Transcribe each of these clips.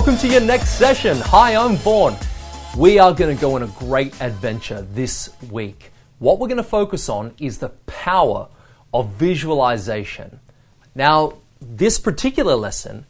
Welcome to your next session. Hi, I'm Vaughan. We are going to go on a great adventure this week. What we're going to focus on is the power of visualization. Now, this particular lesson,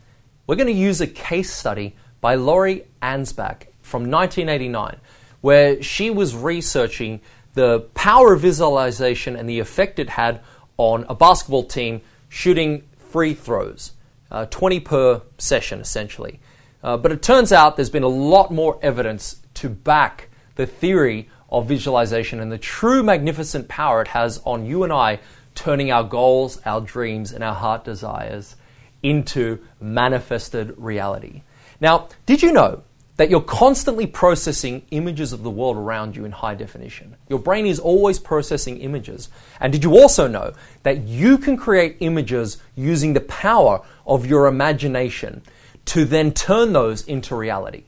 we're going to use a case study by Lori Ansbach from 1989, where she was researching the power of visualization and the effect it had on a basketball team shooting free throws, uh, 20 per session essentially. Uh, but it turns out there's been a lot more evidence to back the theory of visualization and the true magnificent power it has on you and I turning our goals, our dreams, and our heart desires into manifested reality. Now, did you know that you're constantly processing images of the world around you in high definition? Your brain is always processing images. And did you also know that you can create images using the power of your imagination? To then turn those into reality.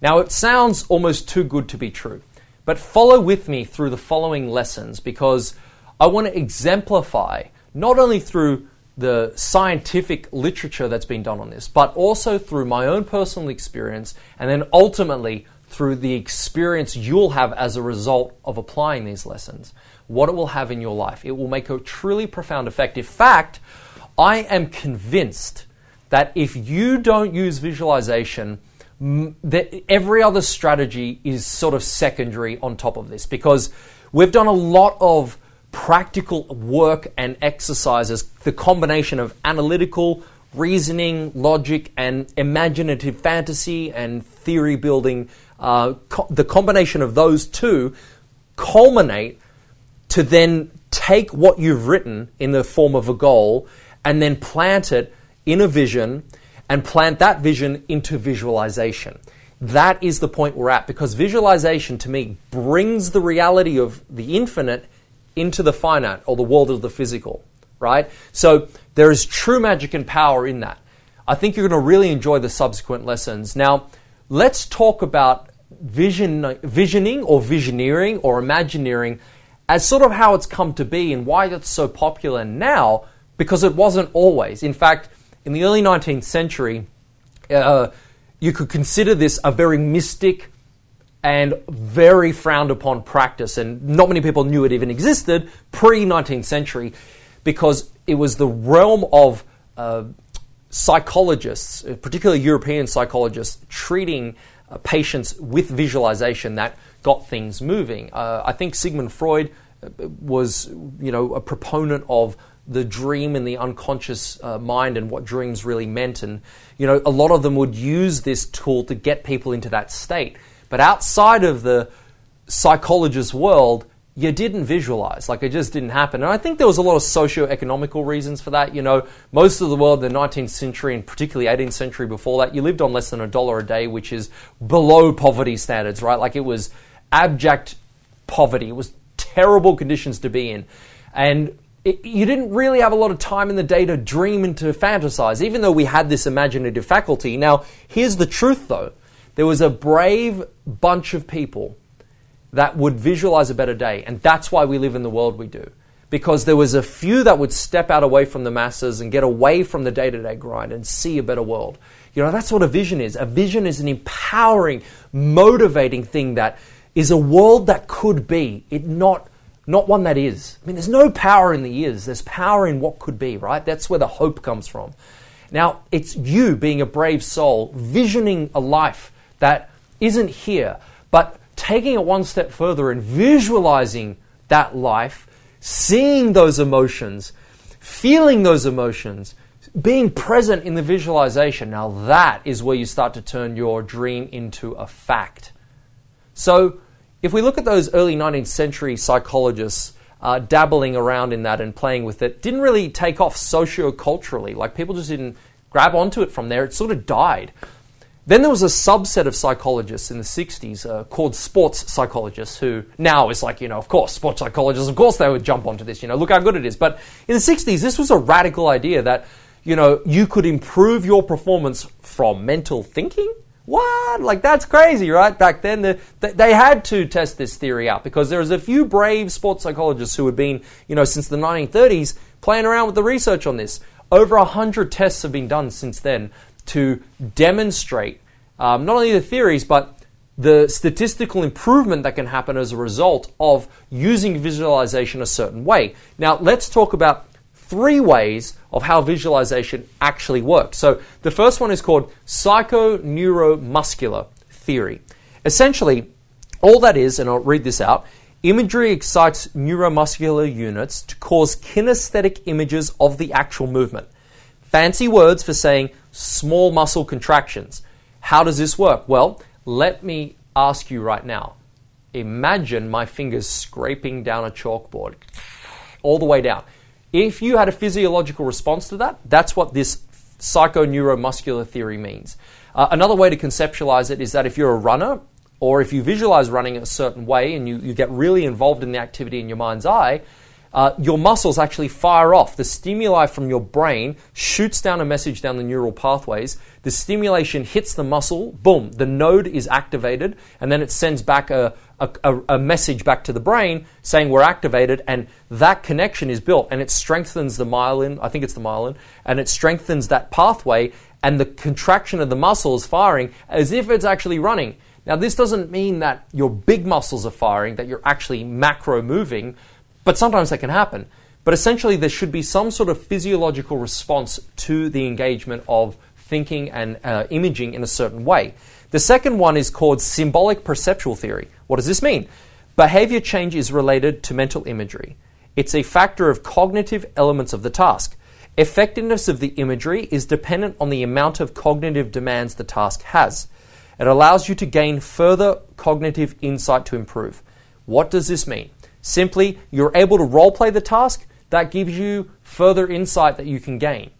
Now, it sounds almost too good to be true, but follow with me through the following lessons because I want to exemplify not only through the scientific literature that's been done on this, but also through my own personal experience, and then ultimately through the experience you'll have as a result of applying these lessons, what it will have in your life. It will make a truly profound effect. In fact, I am convinced that if you don't use visualization, that every other strategy is sort of secondary on top of this because we've done a lot of practical work and exercises, the combination of analytical, reasoning, logic, and imaginative fantasy and theory building, uh, co- the combination of those two culminate to then take what you've written in the form of a goal and then plant it in a vision and plant that vision into visualization. That is the point we're at because visualization to me brings the reality of the infinite into the finite or the world of the physical, right? So there is true magic and power in that. I think you're going to really enjoy the subsequent lessons. Now, let's talk about vision, visioning or visioneering or imagineering as sort of how it's come to be and why it's so popular now because it wasn't always. In fact, in the early 19th century, uh, you could consider this a very mystic and very frowned upon practice, and not many people knew it even existed pre 19th century because it was the realm of uh, psychologists, particularly European psychologists, treating uh, patients with visualization that got things moving. Uh, I think Sigmund Freud uh, was, you know, a proponent of the dream and the unconscious uh, mind and what dreams really meant. And, you know, a lot of them would use this tool to get people into that state. But outside of the psychologist world, you didn't visualize. Like it just didn't happen. And I think there was a lot of socio-economical reasons for that. You know, most of the world in the 19th century and particularly 18th century before that, you lived on less than a dollar a day, which is below poverty standards, right? Like it was abject poverty. It was terrible conditions to be in. And you didn't really have a lot of time in the day to dream and to fantasize, even though we had this imaginative faculty. Now, here's the truth though there was a brave bunch of people that would visualize a better day, and that's why we live in the world we do. Because there was a few that would step out away from the masses and get away from the day to day grind and see a better world. You know, that's what a vision is. A vision is an empowering, motivating thing that is a world that could be, it not not one that is. I mean, there's no power in the is, there's power in what could be, right? That's where the hope comes from. Now, it's you being a brave soul, visioning a life that isn't here, but taking it one step further and visualizing that life, seeing those emotions, feeling those emotions, being present in the visualization. Now, that is where you start to turn your dream into a fact. So, if we look at those early 19th century psychologists uh, dabbling around in that and playing with it, didn't really take off socio-culturally. Like people just didn't grab onto it from there. It sort of died. Then there was a subset of psychologists in the 60s uh, called sports psychologists, who now is like, you know, of course, sports psychologists, of course they would jump onto this, you know, look how good it is. But in the 60s, this was a radical idea that, you know, you could improve your performance from mental thinking what? Like, that's crazy, right? Back then, the, they had to test this theory out because there was a few brave sports psychologists who had been, you know, since the 1930s playing around with the research on this. Over 100 tests have been done since then to demonstrate um, not only the theories, but the statistical improvement that can happen as a result of using visualization a certain way. Now, let's talk about three ways of how visualization actually works. So, the first one is called psychoneuromuscular theory. Essentially, all that is, and I'll read this out imagery excites neuromuscular units to cause kinesthetic images of the actual movement. Fancy words for saying small muscle contractions. How does this work? Well, let me ask you right now. Imagine my fingers scraping down a chalkboard all the way down. If you had a physiological response to that, that's what this psychoneuromuscular theory means. Uh, another way to conceptualize it is that if you're a runner, or if you visualize running a certain way and you, you get really involved in the activity in your mind's eye, uh, your muscles actually fire off. The stimuli from your brain shoots down a message down the neural pathways. The stimulation hits the muscle, boom, the node is activated, and then it sends back a, a, a, message back to the brain saying we're activated, and that connection is built, and it strengthens the myelin, I think it's the myelin, and it strengthens that pathway, and the contraction of the muscle is firing as if it's actually running. Now, this doesn't mean that your big muscles are firing, that you're actually macro moving but sometimes that can happen. But essentially, there should be some sort of physiological response to the engagement of thinking and uh, imaging in a certain way. The second one is called symbolic perceptual theory. What does this mean? Behavior change is related to mental imagery. It's a factor of cognitive elements of the task. Effectiveness of the imagery is dependent on the amount of cognitive demands the task has. It allows you to gain further cognitive insight to improve. What does this mean? Simply, you're able to role play the task, that gives you further insight that you can gain.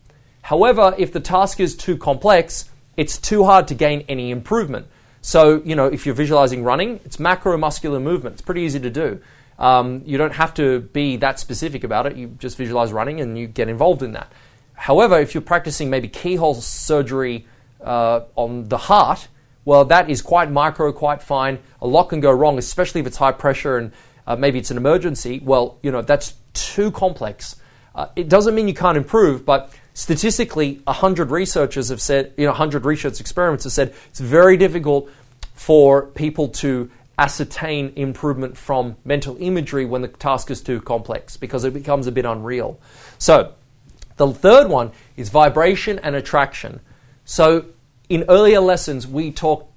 However, if the task is too complex, it's too hard to gain any improvement. So, you know, if you're visualizing running, it's macromuscular movement. It's pretty easy to do. Um, you don't have to be that specific about it. You just visualize running and you get involved in that. However, if you're practicing maybe keyhole surgery uh, on the heart, well, that is quite micro, quite fine. A lot can go wrong, especially if it's high pressure and uh, maybe it's an emergency. Well, you know, that's too complex. Uh, it doesn't mean you can't improve, but statistically, 100 researchers have said, you know, 100 research experiments have said it's very difficult for people to ascertain improvement from mental imagery when the task is too complex because it becomes a bit unreal. So, the third one is vibration and attraction. So, in earlier lessons, we talked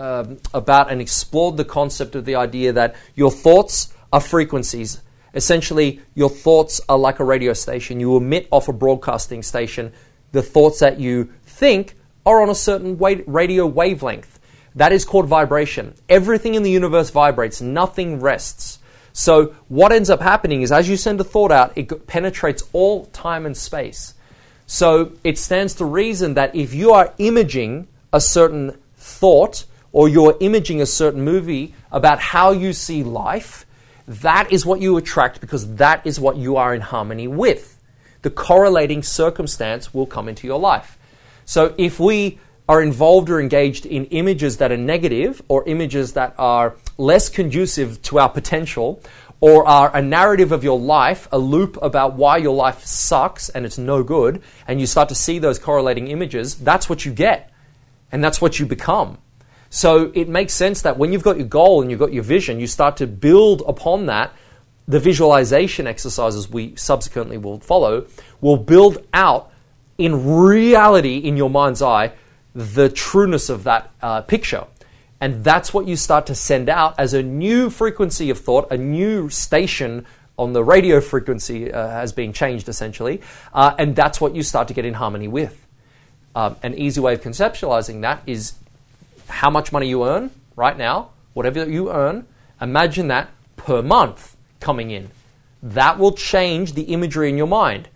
um, about and explored the concept of the idea that your thoughts are frequencies. Essentially, your thoughts are like a radio station. You emit off a broadcasting station. The thoughts that you think are on a certain radio wavelength. That is called vibration. Everything in the universe vibrates, nothing rests. So, what ends up happening is as you send a thought out, it penetrates all time and space. So, it stands to reason that if you are imaging a certain thought, or you're imaging a certain movie about how you see life, that is what you attract because that is what you are in harmony with. The correlating circumstance will come into your life. So if we are involved or engaged in images that are negative or images that are less conducive to our potential or are a narrative of your life, a loop about why your life sucks and it's no good, and you start to see those correlating images, that's what you get. And that's what you become. So it makes sense that when you've got your goal and you've got your vision, you start to build upon that. The visualization exercises we subsequently will follow will build out in reality, in your mind's eye, the trueness of that uh, picture. And that's what you start to send out as a new frequency of thought, a new station on the radio frequency uh, has been changed essentially. Uh, and that's what you start to get in harmony with. Um, an easy way of conceptualizing that is how much money you earn right now, whatever you earn, imagine that per month coming in. That will change the imagery in your mind.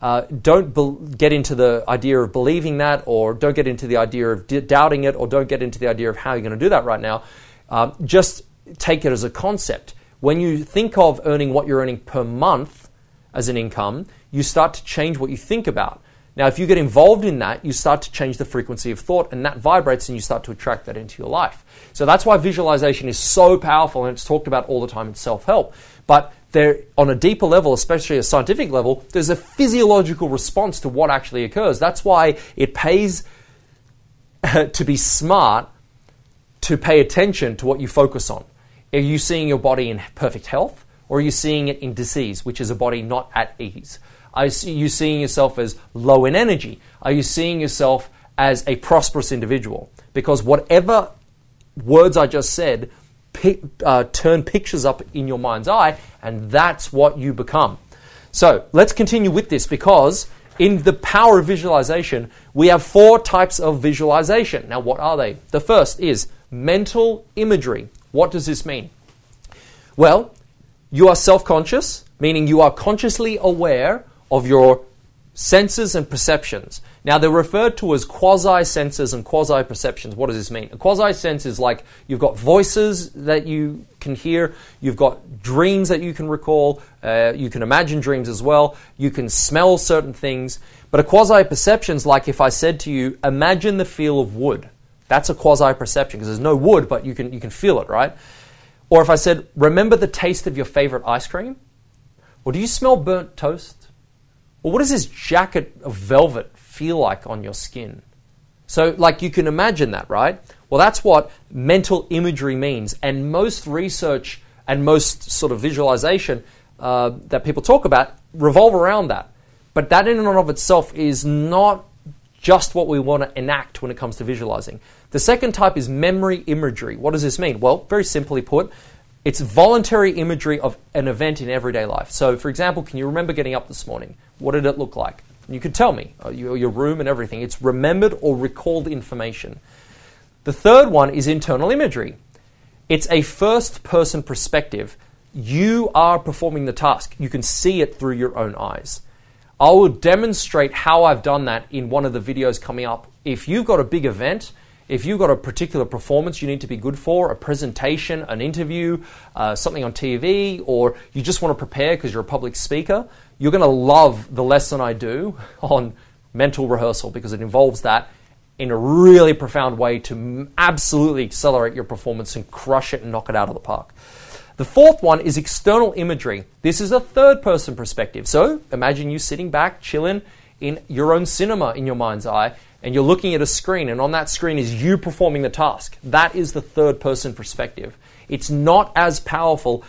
Uh, don't be- get into the idea of believing that, or don't get into the idea of d- doubting it, or don't get into the idea of how you're going to do that right now. Um, just take it as a concept. When you think of earning what you're earning per month as an income, you start to change what you think about. Now, if you get involved in that, you start to change the frequency of thought, and that vibrates, and you start to attract that into your life. So that's why visualization is so powerful, and it's talked about all the time in self help. But there, on a deeper level, especially a scientific level, there's a physiological response to what actually occurs. That's why it pays to be smart to pay attention to what you focus on. Are you seeing your body in perfect health or are you seeing it in disease, which is a body not at ease? Are you seeing yourself as low in energy? Are you seeing yourself as a prosperous individual? Because whatever words I just said uh, turn pictures up in your mind's eye, and that's what you become. So let's continue with this because in the power of visualization, we have four types of visualization. Now, what are they? The first is mental imagery. What does this mean? Well, you are self conscious, meaning you are consciously aware of your senses and perceptions. Now, they're referred to as quasi senses and quasi perceptions. What does this mean? A quasi sense is like you've got voices that you can hear, you've got dreams that you can recall, uh, you can imagine dreams as well, you can smell certain things. But a quasi perception is like if I said to you, imagine the feel of wood. That's a quasi perception because there's no wood, but you can, you can feel it, right? Or if I said, remember the taste of your favorite ice cream? Or do you smell burnt toast? Or what does this jacket of velvet feel like on your skin? So, like, you can imagine that, right? Well, that's what mental imagery means. And most research and most sort of visualization uh, that people talk about revolve around that. But that, in and of itself, is not just what we want to enact when it comes to visualizing. The second type is memory imagery. What does this mean? Well, very simply put, it's voluntary imagery of an event in everyday life. So, for example, can you remember getting up this morning? What did it look like? You could tell me, uh, your, room and everything. It's remembered or recalled information. The third one is internal imagery. It's a first person perspective. You are performing the task. You can see it through your own eyes. I will demonstrate how I've done that in one of the videos coming up. If you've got a big event, if you've got a particular performance you need to be good for, a presentation, an interview, uh, something on TV, or you just want to prepare because you're a public speaker, you're going to love the lesson I do on mental rehearsal because it involves that in a really profound way to absolutely accelerate your performance and crush it and knock it out of the park. The fourth one is external imagery. This is a third person perspective. So imagine you sitting back, chilling in your own cinema in your mind's eye, and you're looking at a screen, and on that screen is you performing the task. That is the third person perspective. It's not as powerful.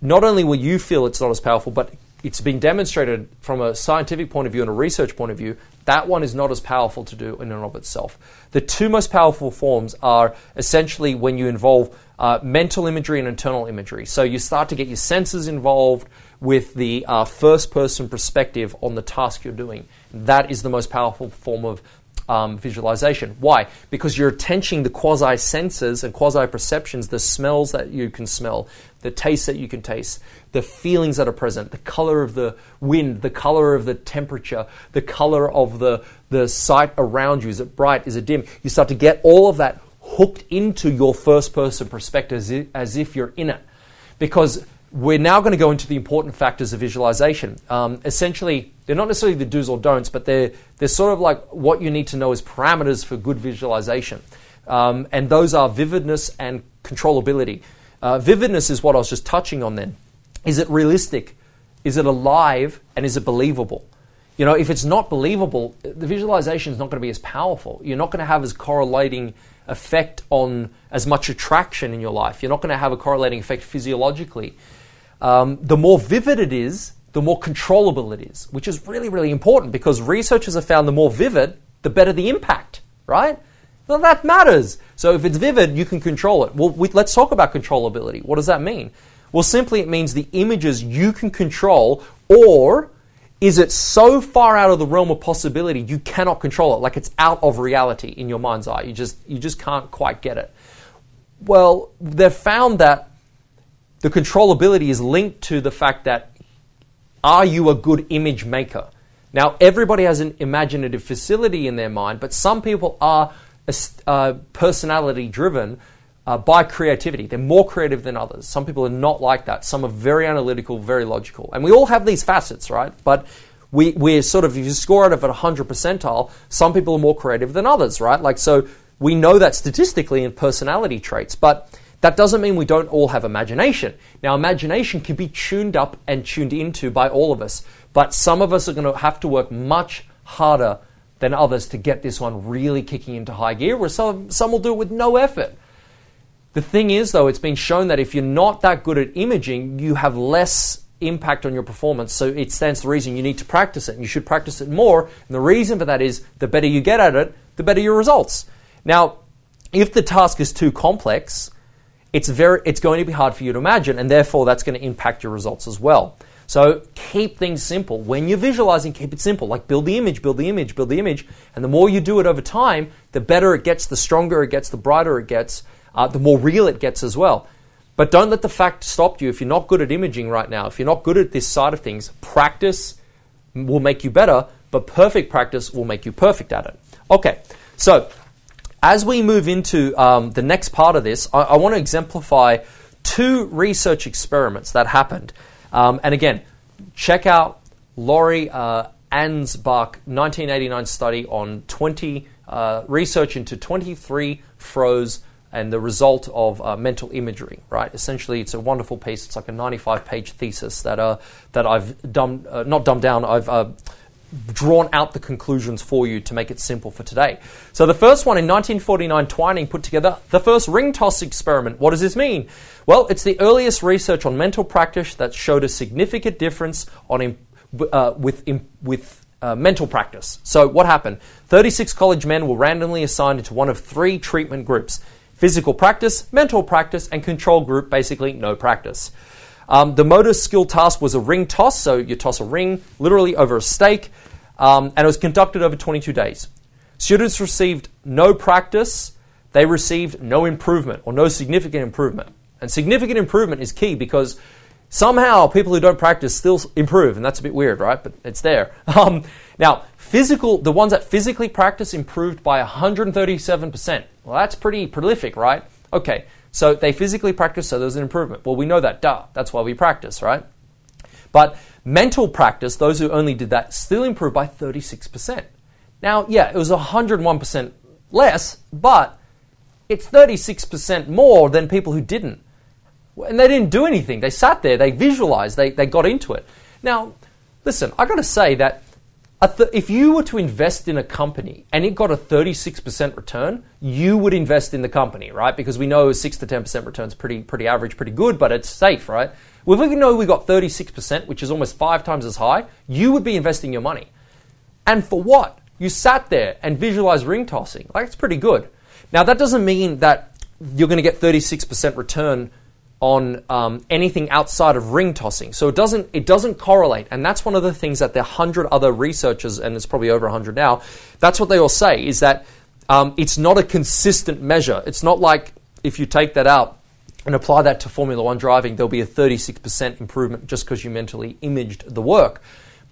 Not only will you feel it's not as powerful, but it's been demonstrated from a scientific point of view and a research point of view that one is not as powerful to do in and of itself. The two most powerful forms are essentially when you involve uh, mental imagery and internal imagery. So you start to get your senses involved with the uh, first person perspective on the task you're doing. That is the most powerful form of um, visualization. Why? Because you're attaching the quasi senses and quasi perceptions, the smells that you can smell, the tastes that you can taste, the feelings that are present, the color of the wind, the color of the temperature, the color of the, the sight around you. Is it bright? Is it dim? You start to get all of that hooked into your first person perspective as if, as if you're in it. Because we're now going to go into the important factors of visualization. Um, essentially, they're not necessarily the do's or don'ts, but they're, they're sort of like what you need to know as parameters for good visualization. Um, and those are vividness and controllability. Uh, vividness is what I was just touching on then. Is it realistic? Is it alive? And is it believable? You know, if it's not believable, the visualization is not going to be as powerful. You're not going to have as correlating effect on as much attraction in your life. You're not going to have a correlating effect physiologically. Um, the more vivid it is, the more controllable it is, which is really, really important because researchers have found the more vivid, the better the impact, right? Well, that matters. So if it's vivid, you can control it. Well, we, let's talk about controllability. What does that mean? Well, simply it means the images you can control, or is it so far out of the realm of possibility you cannot control it, like it's out of reality in your mind's eye. You just you just can't quite get it. Well, they've found that the controllability is linked to the fact that are you a good image maker? Now, everybody has an imaginative facility in their mind, but some people are uh, personality driven uh, by creativity. They're more creative than others. Some people are not like that. Some are very analytical, very logical. And we all have these facets, right? But we, we're sort of, if you score out of a 100 percentile, some people are more creative than others, right? Like, so we know that statistically in personality traits. But that doesn't mean we don't all have imagination. Now, imagination can be tuned up and tuned into by all of us, but some of us are going to have to work much harder than others to get this one really kicking into high gear, where some, some will do it with no effort. The thing is, though, it's been shown that if you're not that good at imaging, you have less impact on your performance. So it stands to reason you need to practice it, and you should practice it more. And the reason for that is the better you get at it, the better your results. Now, if the task is too complex, it's very it's going to be hard for you to imagine, and therefore that's going to impact your results as well. So keep things simple. When you're visualizing, keep it simple. Like build the image, build the image, build the image. And the more you do it over time, the better it gets, the stronger it gets, the brighter it gets, uh, the more real it gets as well. But don't let the fact stop you. If you're not good at imaging right now, if you're not good at this side of things, practice will make you better, but perfect practice will make you perfect at it. Okay, so as we move into um, the next part of this, I, I want to exemplify two research experiments that happened. Um, and again, check out Lori uh, Ansbach 1989 study on 20 uh, research into 23 froze and the result of uh, mental imagery, right? Essentially, it's a wonderful piece. It's like a 95 page thesis that, uh, that I've dumbed, uh, not dumbed down, I've uh, drawn out the conclusions for you to make it simple for today. So, the first one in 1949, Twining put together the first ring toss experiment. What does this mean? Well, it's the earliest research on mental practice that showed a significant difference on, uh, with, with uh, mental practice. So, what happened? 36 college men were randomly assigned into one of three treatment groups physical practice, mental practice, and control group, basically no practice. Um, the motor skill task was a ring toss, so you toss a ring literally over a stake, um, and it was conducted over 22 days. Students received no practice, they received no improvement or no significant improvement. And significant improvement is key because somehow people who don't practice still improve, and that's a bit weird, right? But it's there. Um, now, physical, the ones that physically practice improved by 137%. Well, that's pretty prolific, right? Okay, so they physically practice, so there's an improvement. Well, we know that, duh. That's why we practice, right? But mental practice, those who only did that, still improved by 36%. Now, yeah, it was 101% less, but it's 36% more than people who didn't. And they didn't do anything. They sat there, they visualized, they, they got into it. Now, listen, I got to say that th- if you were to invest in a company and it got a 36% return, you would invest in the company, right? Because we know 6 to 10% return is pretty, pretty average, pretty good, but it's safe, right? If we know we got 36%, which is almost five times as high, you would be investing your money. And for what? You sat there and visualized ring tossing. Like, it's pretty good. Now, that doesn't mean that you're going to get 36% return on um, anything outside of ring tossing. So it doesn't it doesn't correlate, and that's one of the things that the hundred other researchers, and it's probably over hundred now, that's what they all say is that um, it's not a consistent measure. It's not like if you take that out and apply that to Formula One driving, there'll be a 36% improvement just because you mentally imaged the work.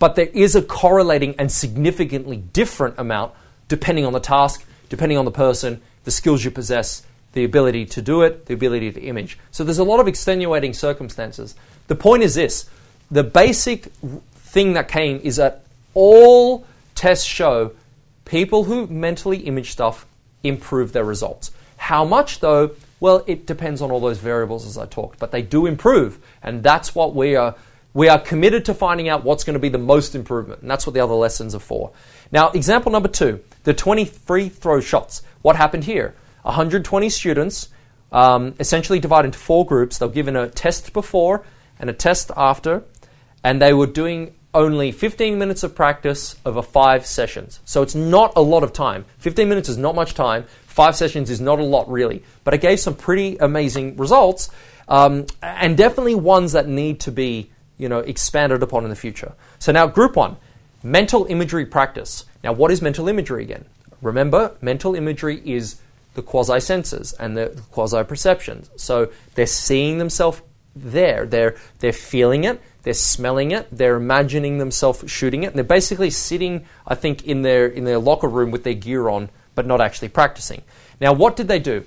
But there is a correlating and significantly different amount depending on the task, depending on the person, the skills you possess, the ability to do it, the ability to image. So there's a lot of extenuating circumstances. The point is this the basic thing that came is that all tests show people who mentally image stuff improve their results. How much, though? Well, it depends on all those variables as I talked, but they do improve, and that's what we are. We are committed to finding out what's going to be the most improvement, and that's what the other lessons are for. Now, example number two the 20 free throw shots. What happened here? 120 students, um, essentially divided into four groups. They were given a test before and a test after, and they were doing only 15 minutes of practice over five sessions. So it's not a lot of time. 15 minutes is not much time. Five sessions is not a lot, really. But it gave some pretty amazing results, um, and definitely ones that need to be you know, expanded upon in the future. So now, group one mental imagery practice. Now, what is mental imagery again? Remember, mental imagery is the quasi senses and the quasi perceptions. So they're seeing themselves there. They're they're feeling it. They're smelling it. They're imagining themselves shooting it. And they're basically sitting, I think, in their in their locker room with their gear on, but not actually practicing. Now, what did they do?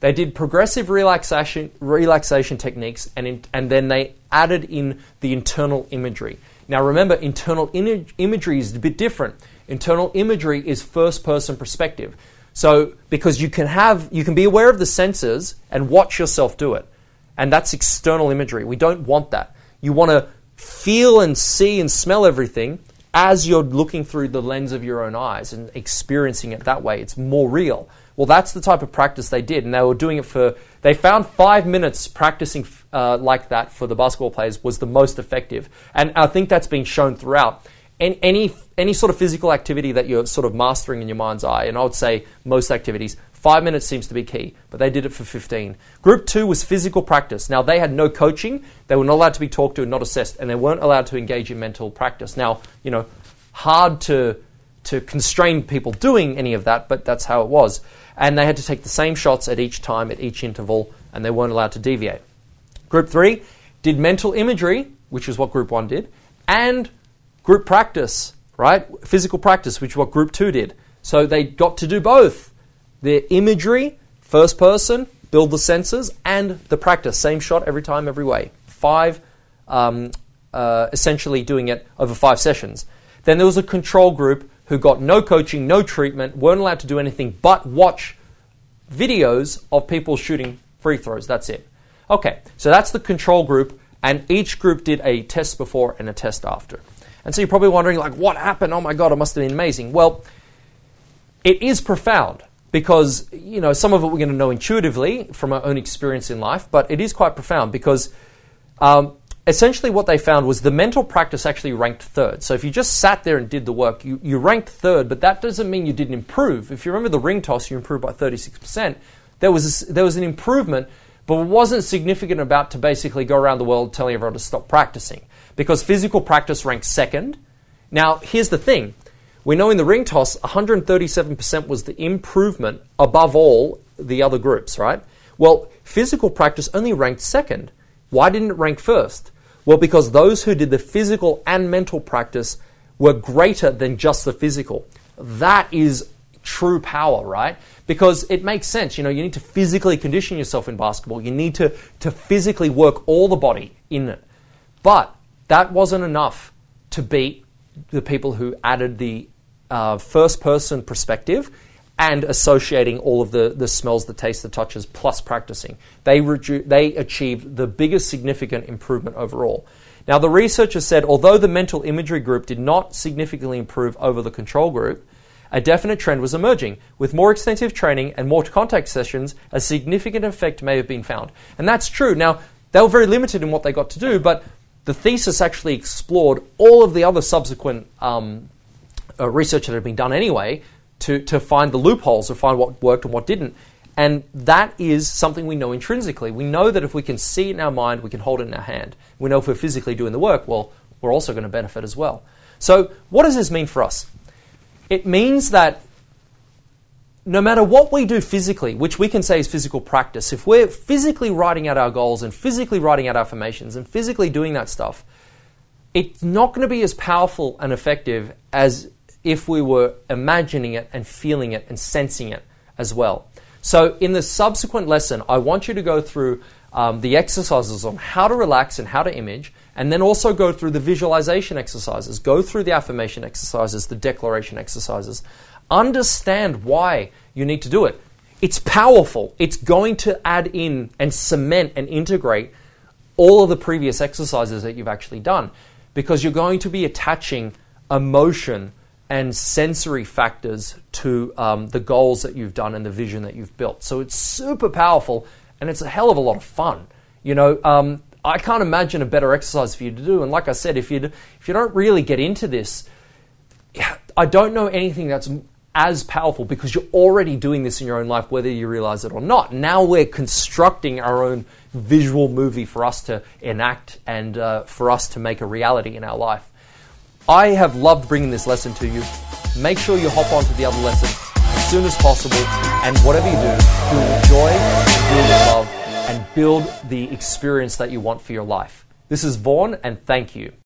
They did progressive relaxation relaxation techniques, and in, and then they added in the internal imagery. Now, remember, internal in- imagery is a bit different. Internal imagery is first person perspective. So because you can have you can be aware of the senses and watch yourself do it. And that's external imagery. We don't want that. You want to feel and see and smell everything as you're looking through the lens of your own eyes and experiencing it that way. It's more real. Well, that's the type of practice they did, and they were doing it for. They found five minutes practicing uh, like that for the basketball players was the most effective, and I think that's been shown throughout. And any any sort of physical activity that you're sort of mastering in your mind's eye, and I would say most activities, five minutes seems to be key, but they did it for 15. Group two was physical practice. Now they had no coaching; they were not allowed to be talked to and not assessed, and they weren't allowed to engage in mental practice. Now, you know, hard to to constrain people doing any of that, but that's how it was and they had to take the same shots at each time, at each interval, and they weren't allowed to deviate. Group three did mental imagery, which is what group one did, and group practice, right? Physical practice, which is what group two did. So they got to do both the imagery, first person, build the senses, and the practice, same shot every time, every way. Five, um, uh, essentially doing it over five sessions. Then there was a control group who got no coaching, no treatment, weren't allowed to do anything but watch videos of people shooting free throws. That's it. Okay, so that's the control group, and each group did a test before and a test after. And so you're probably wondering, like, what happened? Oh my God, it must have been amazing. Well, it is profound because, you know, some of it we're going to know intuitively from our own experience in life, but it is quite profound because um, essentially what they found was the mental practice actually ranked third. So if you just sat there and did the work, you, you ranked third, but that doesn't mean you didn't improve. If you remember the ring toss, you improved by 36%. There was, a, there was an improvement, but it wasn't significant about to basically go around the world telling everyone to stop practicing. Because physical practice ranked second. Now, here's the thing. We know in the ring toss, 137% was the improvement above all the other groups, right? Well, physical practice only ranked second. Why didn't it rank first? Well, because those who did the physical and mental practice were greater than just the physical. That is true power, right? Because it makes sense. You know, you need to physically condition yourself in basketball. You need to, to physically work all the body in it. But that wasn't enough to beat the people who added the uh, first person perspective and associating all of the, the smells, the tastes, the touches, plus practicing. They, they achieved the biggest significant improvement overall. Now, the researchers said although the mental imagery group did not significantly improve over the control group, a definite trend was emerging. With more extensive training and more contact sessions, a significant effect may have been found. And that's true. Now, they were very limited in what they got to do, but the thesis actually explored all of the other subsequent um, uh, research that had been done anyway to, to find the loopholes, to find what worked and what didn't. And that is something we know intrinsically. We know that if we can see it in our mind, we can hold it in our hand. We know if we're physically doing the work, well, we're also going to benefit as well. So, what does this mean for us? It means that no matter what we do physically, which we can say is physical practice, if we're physically writing out our goals and physically writing out affirmations and physically doing that stuff, it's not going to be as powerful and effective as if we were imagining it and feeling it and sensing it as well. So, in the subsequent lesson, I want you to go through um, the exercises on how to relax and how to image, and then also go through the visualization exercises, go through the affirmation exercises, the declaration exercises. Understand why you need to do it. It's powerful, it's going to add in and cement and integrate all of the previous exercises that you've actually done because you're going to be attaching emotion and sensory factors to um, the goals that you've done and the vision that you've built. So it's super powerful and it's a hell of a lot of fun. You know, um, I can't imagine a better exercise for you to do. And like I said, if you if you don't really get into this, I don't know anything that's as powerful because you're already doing this in your own life, whether you realize it or not. Now we're constructing our own visual movie for us to enact and uh, for us to make a reality in our life. I have loved bringing this lesson to you. Make sure you hop on to the other lesson as soon as possible. And whatever you do, do enjoy, do with love, and build the experience that you want for your life. This is Vaughan, and thank you.